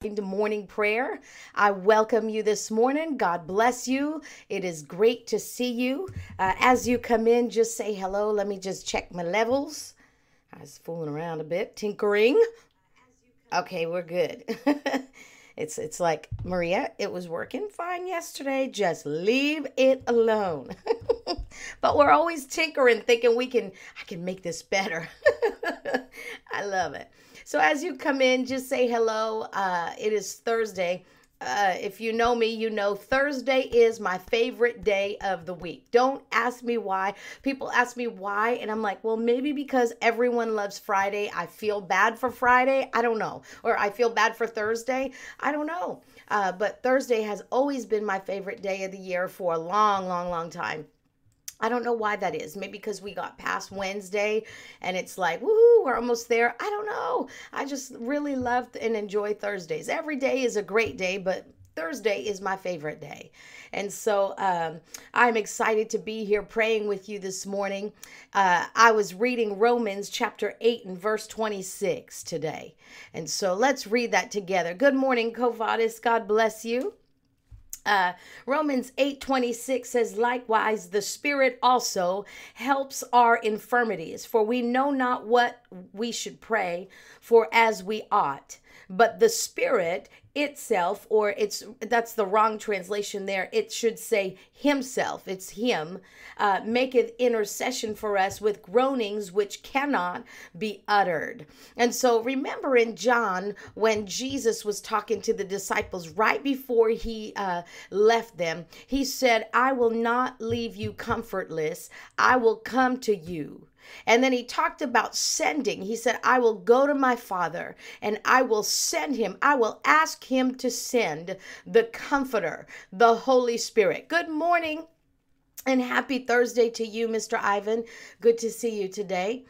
to morning prayer. I welcome you this morning. God bless you. It is great to see you. Uh, as you come in, just say hello. Let me just check my levels. I was fooling around a bit, tinkering. Okay, we're good. it's it's like Maria. It was working fine yesterday. Just leave it alone. but we're always tinkering, thinking we can. I can make this better. I love it. So as you come in, just say hello. Uh, it is Thursday. Uh, if you know me, you know Thursday is my favorite day of the week. Don't ask me why. People ask me why, and I'm like, well, maybe because everyone loves Friday. I feel bad for Friday. I don't know. Or I feel bad for Thursday. I don't know. Uh, but Thursday has always been my favorite day of the year for a long, long, long time. I don't know why that is. Maybe because we got past Wednesday and it's like, woohoo, we're almost there. I don't know. I just really love and enjoy Thursdays. Every day is a great day, but Thursday is my favorite day. And so um, I'm excited to be here praying with you this morning. Uh, I was reading Romans chapter 8 and verse 26 today. And so let's read that together. Good morning, Covadis. God bless you. Uh, Romans 8:26 says likewise the spirit also helps our infirmities for we know not what we should pray for as we ought but the spirit itself or it's that's the wrong translation there. It should say himself. It's him. Uh, maketh intercession for us with groanings which cannot be uttered. And so remember in john when jesus was talking to the disciples right before he uh, left them he said i will not leave you comfortless. I will come to you and then he talked about sending. He said, I will go to my Father and I will send him. I will ask him to send the Comforter, the Holy Spirit. Good morning and happy Thursday to you, Mr. Ivan. Good to see you today.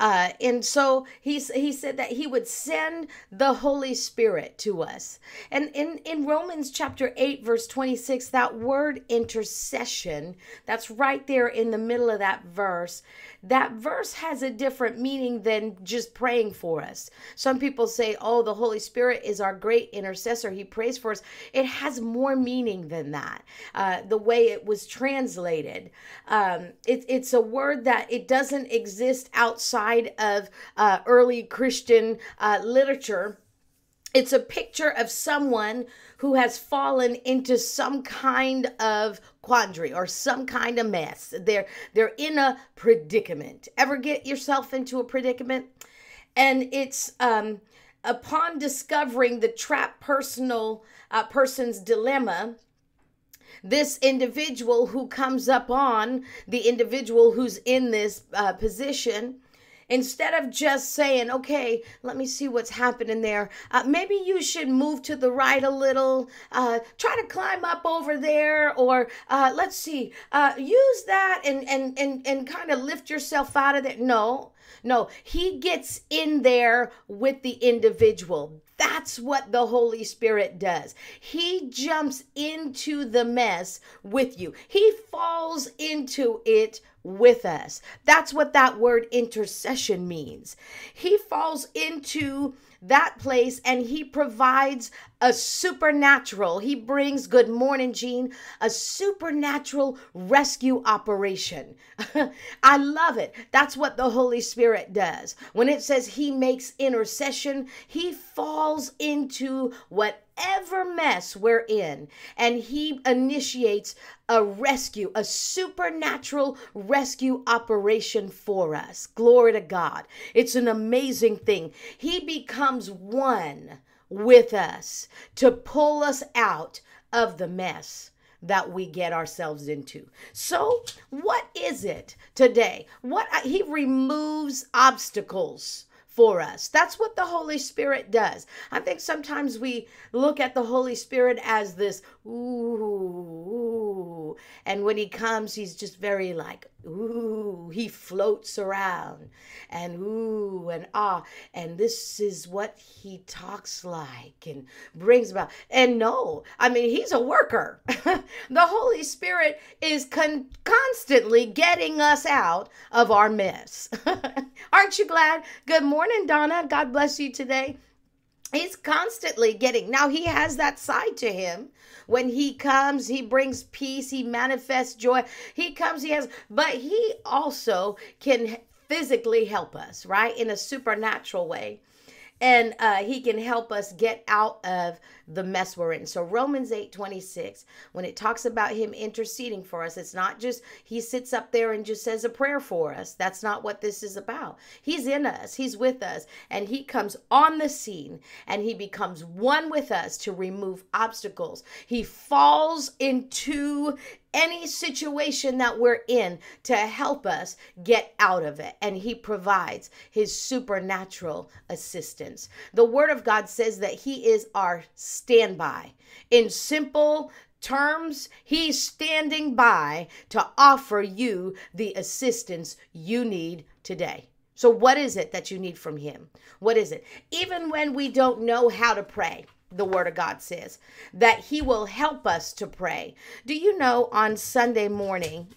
Uh, and so he's, he said that he would send the Holy Spirit to us. And in, in Romans chapter 8, verse 26, that word intercession, that's right there in the middle of that verse, that verse has a different meaning than just praying for us. Some people say, oh, the Holy Spirit is our great intercessor. He prays for us. It has more meaning than that, uh, the way it was translated. Um, it, it's a word that it doesn't exist outside of uh, early Christian uh, literature. It's a picture of someone who has fallen into some kind of quandary or some kind of mess. They're they're in a predicament. Ever get yourself into a predicament? And it's um upon discovering the trapped personal uh, person's dilemma, this individual who comes up on the individual who's in this uh, position Instead of just saying, okay, let me see what's happening there, uh, maybe you should move to the right a little, uh, try to climb up over there, or uh, let's see, uh, use that and, and, and, and kind of lift yourself out of there. No, no, he gets in there with the individual. That's what the Holy Spirit does. He jumps into the mess with you, He falls into it with us. That's what that word intercession means. He falls into that place and he provides a supernatural, he brings, good morning, Jean, a supernatural rescue operation. I love it. That's what the Holy Spirit does. When it says he makes intercession, he falls into what whatever mess we're in, and He initiates a rescue, a supernatural rescue operation for us. Glory to God. It's an amazing thing. He becomes one with us to pull us out of the mess that we get ourselves into. So, what is it today? What he removes obstacles for us. That's what the Holy Spirit does. I think sometimes we look at the Holy Spirit as this, ooh, ooh, and when he comes, he's just very like, ooh, he floats around and ooh and ah, and this is what he talks like and brings about. And no, I mean, he's a worker. the Holy Spirit is con- constantly getting us out of our mess. Aren't you glad? Good morning, Donna. God bless you today. He's constantly getting. Now he has that side to him. When he comes, he brings peace, he manifests joy. He comes, he has, but he also can physically help us, right? In a supernatural way and uh, he can help us get out of the mess we're in. So Romans 8 26, when it talks about him interceding for us, it's not just he sits up there and just says a prayer for us. That's not what this is about. He's in us, he's with us, and he comes on the scene and he becomes one with us to remove obstacles. He falls into any situation that we're in to help us get out of it. And He provides His supernatural assistance. The Word of God says that He is our standby. In simple terms, He's standing by to offer you the assistance you need today. So, what is it that you need from Him? What is it? Even when we don't know how to pray, the Word of God says, that He will help us to pray. Do you know on Sunday morning,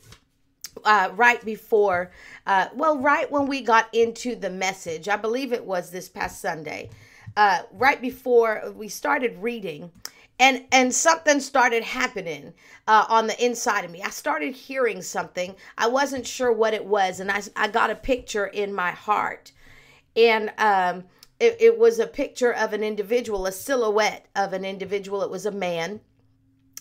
uh, right before, uh, well, right when we got into the message, I believe it was this past Sunday, uh, right before we started reading, and and something started happening uh, on the inside of me. I started hearing something. I wasn't sure what it was, and I I got a picture in my heart, and um, it, it was a picture of an individual, a silhouette of an individual. It was a man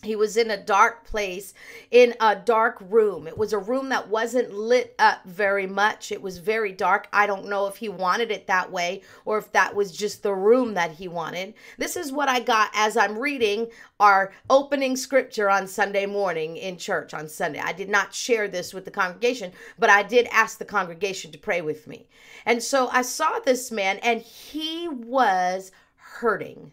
he was in a dark place in a dark room. It was a room that wasn't lit up very much. It was very dark. I don't know if he wanted it that way or if that was just the room that he wanted. This is what i got as i'm reading our opening scripture on sunday morning in church on sunday. I did not share this with the congregation but i did ask the congregation to pray with me. And so i saw this man and he was hurting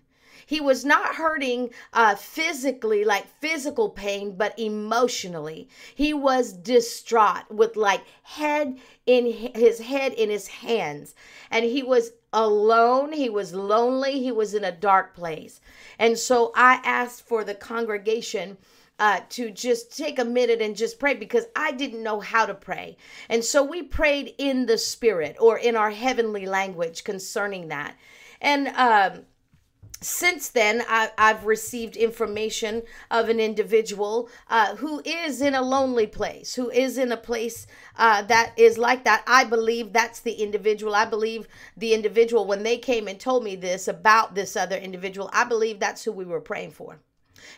he was not hurting uh, physically, like physical pain, but emotionally. He was distraught with like head in his head in his hands. And he was alone. He was lonely. He was in a dark place. And so I asked for the congregation. Uh, to just take a minute and just pray because I didn't know how to pray. And so we prayed in the spirit or in our heavenly language concerning that. And um, since then, I, have received information of an individual uh, who is in a lonely place, who is in a place uh, that is like that. I believe that's the individual. I believe the individual, when they came and told me this about this other individual, I believe that's who we were praying for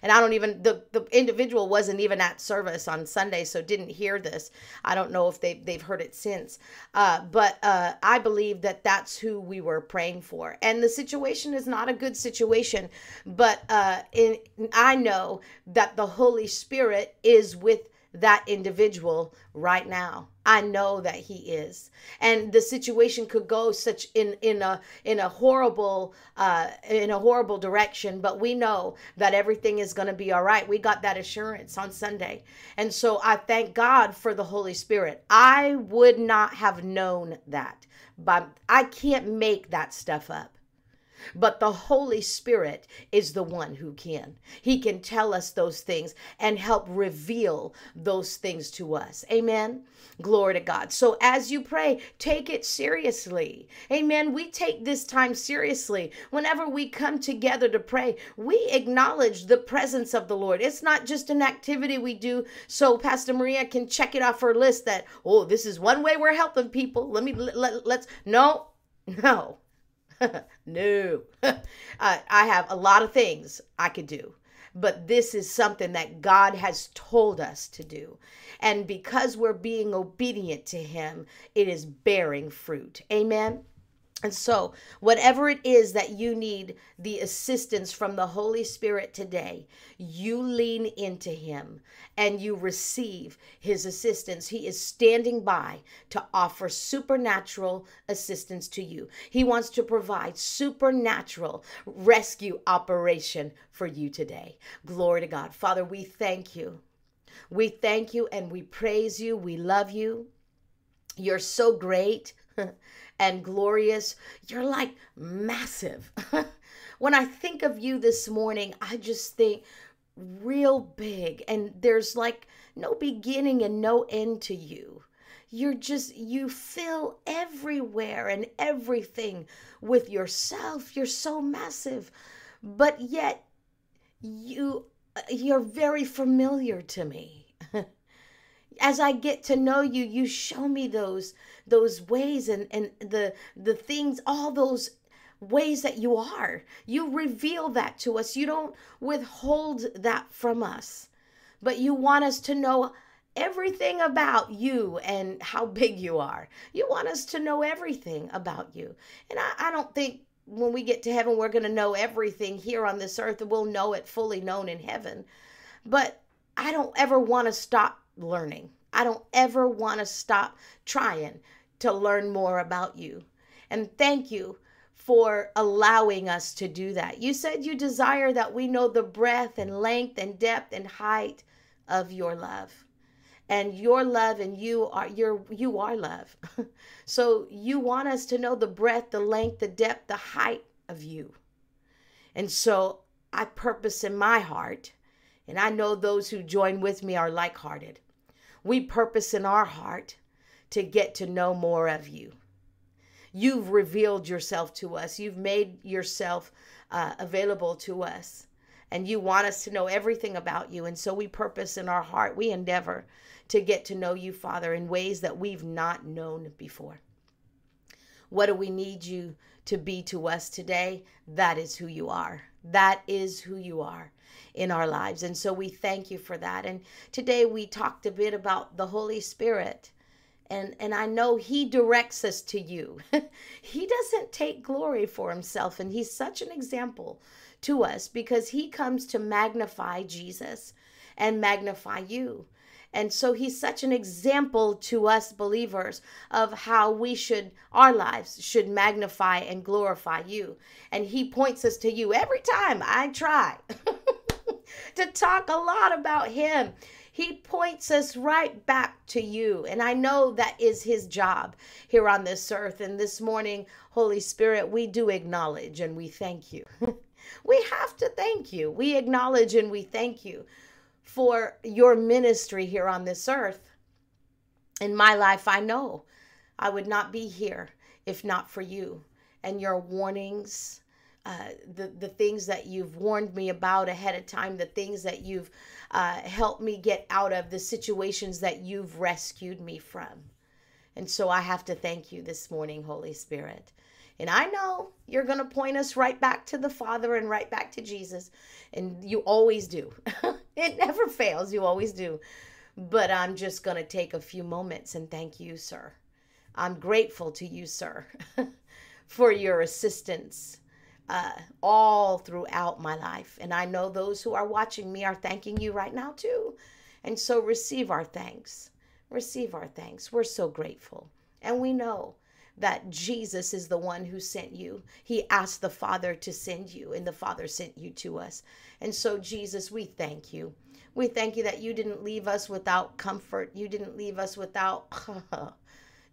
and I don't even the the individual wasn't even at service on Sunday, so didn't hear this. I don't know if they they've heard it since, uh, but uh, I believe that that's who we were praying for, and the situation is not a good situation, but uh, in I know that the Holy Spirit is with that individual right now. I know that he is. And the situation could go such in in a in a horrible uh in a horrible direction, but we know that everything is going to be all right. We got that assurance on Sunday. And so I thank God for the Holy Spirit. I would not have known that. But I can't make that stuff up. But the Holy Spirit is the one who can. He can tell us those things and help reveal those things to us. Amen. Glory to God. So as you pray, take it seriously. Amen. We take this time seriously. Whenever we come together to pray, we acknowledge the presence of the Lord. It's not just an activity we do so Pastor Maria can check it off her list that, oh, this is one way we're helping people. Let me, let, let's, no, no. no. uh, I have a lot of things I could do, but this is something that God has told us to do. And because we're being obedient to Him, it is bearing fruit. Amen. And so, whatever it is that you need the assistance from the Holy Spirit today, you lean into Him and you receive His assistance. He is standing by to offer supernatural assistance to you. He wants to provide supernatural rescue operation for you today. Glory to God. Father, we thank you. We thank you and we praise you. We love you. You're so great. and glorious. You're like massive. when I think of you this morning, I just think real big, and there's like no beginning and no end to you. you're just you fill everywhere and everything with yourself you're so massive but yet you uh, you're very familiar to me as i get to know you you show me those those ways and and the the things all those ways that you are you reveal that to us you don't withhold that from us but you want us to know everything about you and how big you are. You want us to know everything about you. And I, I don't think when we get to heaven, we're going to know everything here on this earth and we'll know it fully known in heaven. But I don't ever want to stop learning. I don't ever want to stop trying to learn more about you. And thank you for allowing us to do that. You said you desire that we know the breadth and length and depth and height of your love and your love and you are your you are love so you want us to know the breadth the length the depth the height of you and so i purpose in my heart and i know those who join with me are like-hearted we purpose in our heart to get to know more of you you've revealed yourself to us you've made yourself uh, available to us and you want us to know everything about you and so we purpose in our heart we endeavor to get to know you, Father, in ways that we've not known before. What do we need you to be to us today? That is who you are. That is who you are in our lives. And so we thank you for that. And today we talked a bit about the Holy Spirit. And, and I know he directs us to you. he doesn't take glory for himself. And he's such an example to us because he comes to magnify Jesus and magnify you. And so he's such an example to us believers of how we should, our lives should magnify and glorify you. And he points us to you every time I try to talk a lot about him. He points us right back to you. And I know that is his job here on this earth. And this morning, Holy Spirit, we do acknowledge and we thank you. we have to thank you. We acknowledge and we thank you for your ministry here on this earth. In my life, I know I would not be here if not for you and your warnings, uh, the, the things that you've warned me about ahead of time, the things that you've uh, helped me get out of, the situations that you've rescued me from. And so I have to thank you this morning, Holy Spirit. And I know you're going to point us right back to the Father and right back to Jesus. And you always do. it never fails. You always do. But I'm just going to take a few moments and thank you, sir. I'm grateful to you, sir, for your assistance uh, all throughout my life. And I know those who are watching me are thanking you right now, too. And so receive our thanks. Receive our thanks. We're so grateful. And we know that Jesus is the one who sent you. He asked the Father to send you, and the Father sent you to us. And so, Jesus, we thank you. We thank you that you didn't leave us without comfort. You didn't leave us without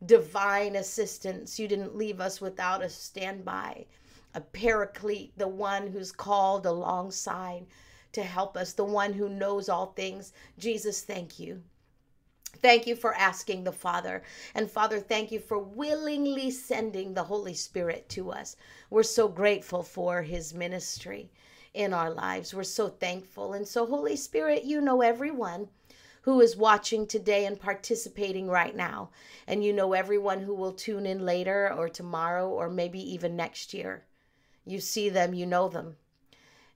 divine assistance. You didn't leave us without a standby, a paraclete, the one who's called alongside to help us, the one who knows all things. Jesus, thank you. Thank you for asking the Father. And Father, thank you for willingly sending the Holy Spirit to us. We're so grateful for his ministry in our lives. We're so thankful. And so, Holy Spirit, you know everyone who is watching today and participating right now. And you know everyone who will tune in later or tomorrow or maybe even next year. You see them, you know them,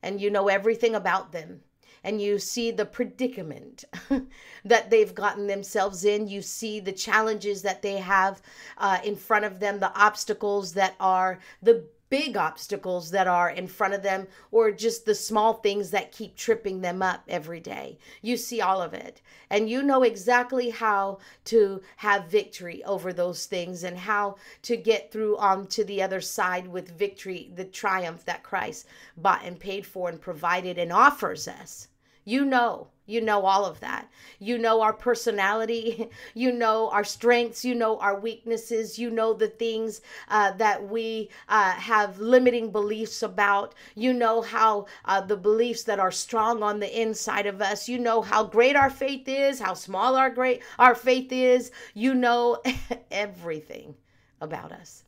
and you know everything about them and you see the predicament that they've gotten themselves in. You see the challenges that they have uh, in front of them, the obstacles that are the big obstacles that are in front of them or just the small things that keep tripping them up every day. You see all of it. And you know exactly how to have victory over those things and how to get through onto the other side with victory, the triumph that Christ bought and paid for and provided and offers us. You know, you know all of that. You know our personality. You know our strengths. You know our weaknesses. You know the things uh, that we uh, have limiting beliefs about. You know how uh, the beliefs that are strong on the inside of us. You know how great our faith is, how small our great our faith is. You know everything about us.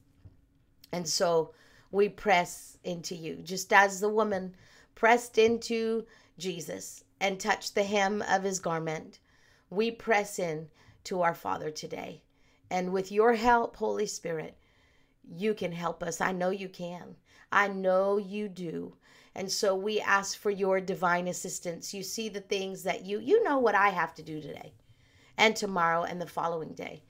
And so we press into you, just as the woman pressed into Jesus and touched the hem of his garment. We press in to our Father today. And with your help, Holy Spirit, you can help us. I know you can. I know you do. And so we ask for your divine assistance. You see the things that you you know what I have to do today and tomorrow and the following day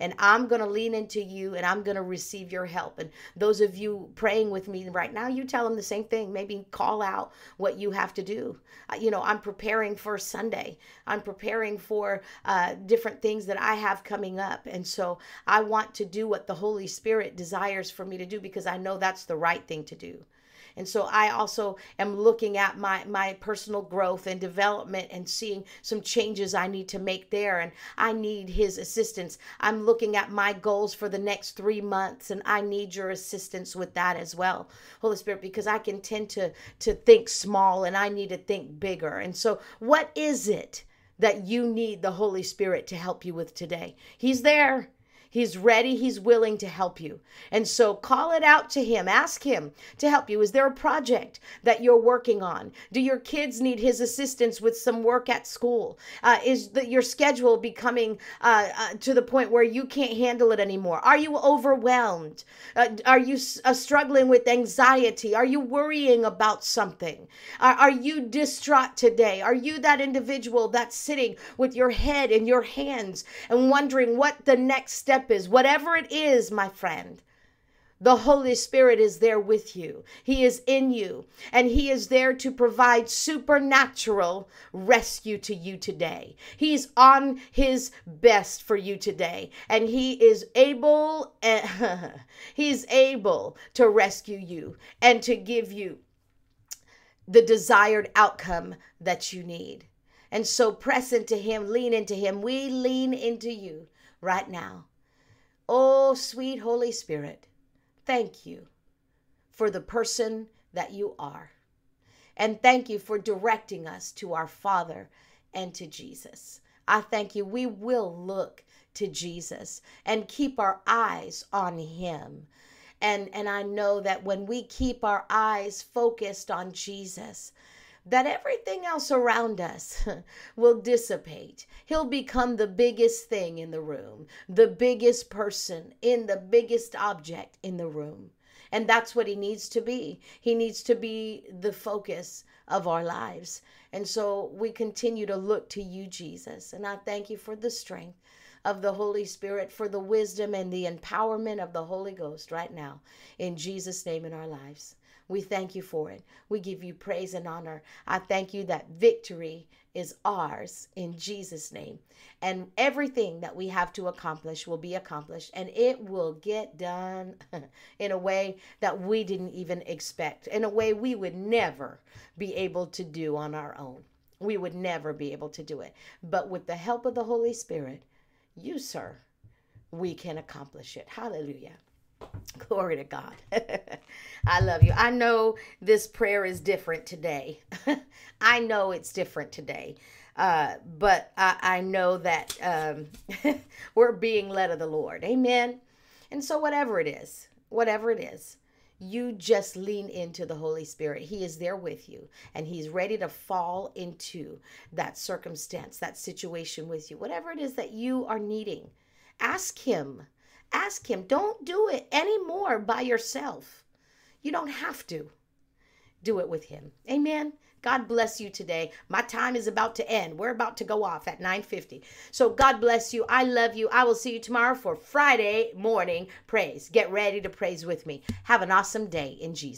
and I'm going to lean into you and I'm going to receive your help. And those of you praying with me right now, you tell them the same thing. Maybe call out what you have to do. Uh, you know, I'm preparing for Sunday, I'm preparing for uh, different things that I have coming up. And so I want to do what the Holy Spirit desires for me to do because I know that's the right thing to do. And so I also am looking at my my personal growth and development and seeing some changes I need to make there and I need his assistance. I'm looking at my goals for the next 3 months and I need your assistance with that as well. Holy Spirit because I can tend to to think small and I need to think bigger. And so what is it that you need the Holy Spirit to help you with today? He's there. He's ready, He's willing to help you. And so call it out to Him. Ask Him to help you. Is there a project that you're working on? Do your kids need His assistance with some work at school? Uh, is the, your schedule becoming uh, uh, to the point where you can't handle it anymore? Are you overwhelmed? Uh, are you uh, struggling with anxiety? Are you worrying about something? are you distraught today? Are you that individual that's sitting with your head in your hands and wondering what the next step step is, whatever it is, my friend, the Holy Spirit is there with you. He is in you, and He is there to provide supernatural rescue to you today. He's on His best for you today, and He is able, eh, He's able to rescue you and to give you the desired outcome that you need. And so press into Him, lean into Him. We lean into you right now. Oh, sweet Holy Spirit, thank you for the person that you are. And thank you for directing us to our Father and to Jesus. I thank you. We will look to Jesus and keep our eyes on Him. And, and I know that when we keep our eyes focused on Jesus, that everything else around us will dissipate. He'll become the biggest thing in the room, the biggest person in the biggest object in the room. And that's what he needs to be. He needs to be the focus of our lives. And so we continue to look to you, Jesus. And I thank you for the strength of the Holy Spirit, for the wisdom and the empowerment of the Holy Ghost right now. In Jesus' name in our lives. We thank you for it. We give you praise and honor. I thank you that victory is ours in Jesus' name. And everything that we have to accomplish will be accomplished and it will get done in a way that we didn't even expect, in a way we would never be able to do on our own. We would never be able to do it. But with the help of the Holy Spirit, you, sir, we can accomplish it. Hallelujah. Glory to God. I love you. I know this prayer is different today. I know it's different today. Uh, but I, I know that um, we're being led of the Lord. Amen. And so, whatever it is, whatever it is, you just lean into the Holy Spirit. He is there with you and He's ready to fall into that circumstance, that situation with you. Whatever it is that you are needing, ask Him Ask Him. Don't do it anymore by yourself. You don't have to do it with Him. Amen. God bless you today. My time is about to end. We're about to go off at 9:50. So God bless you. I love you. I will see you tomorrow for Friday morning praise. Get ready to praise with me. Have an awesome day in Jesus.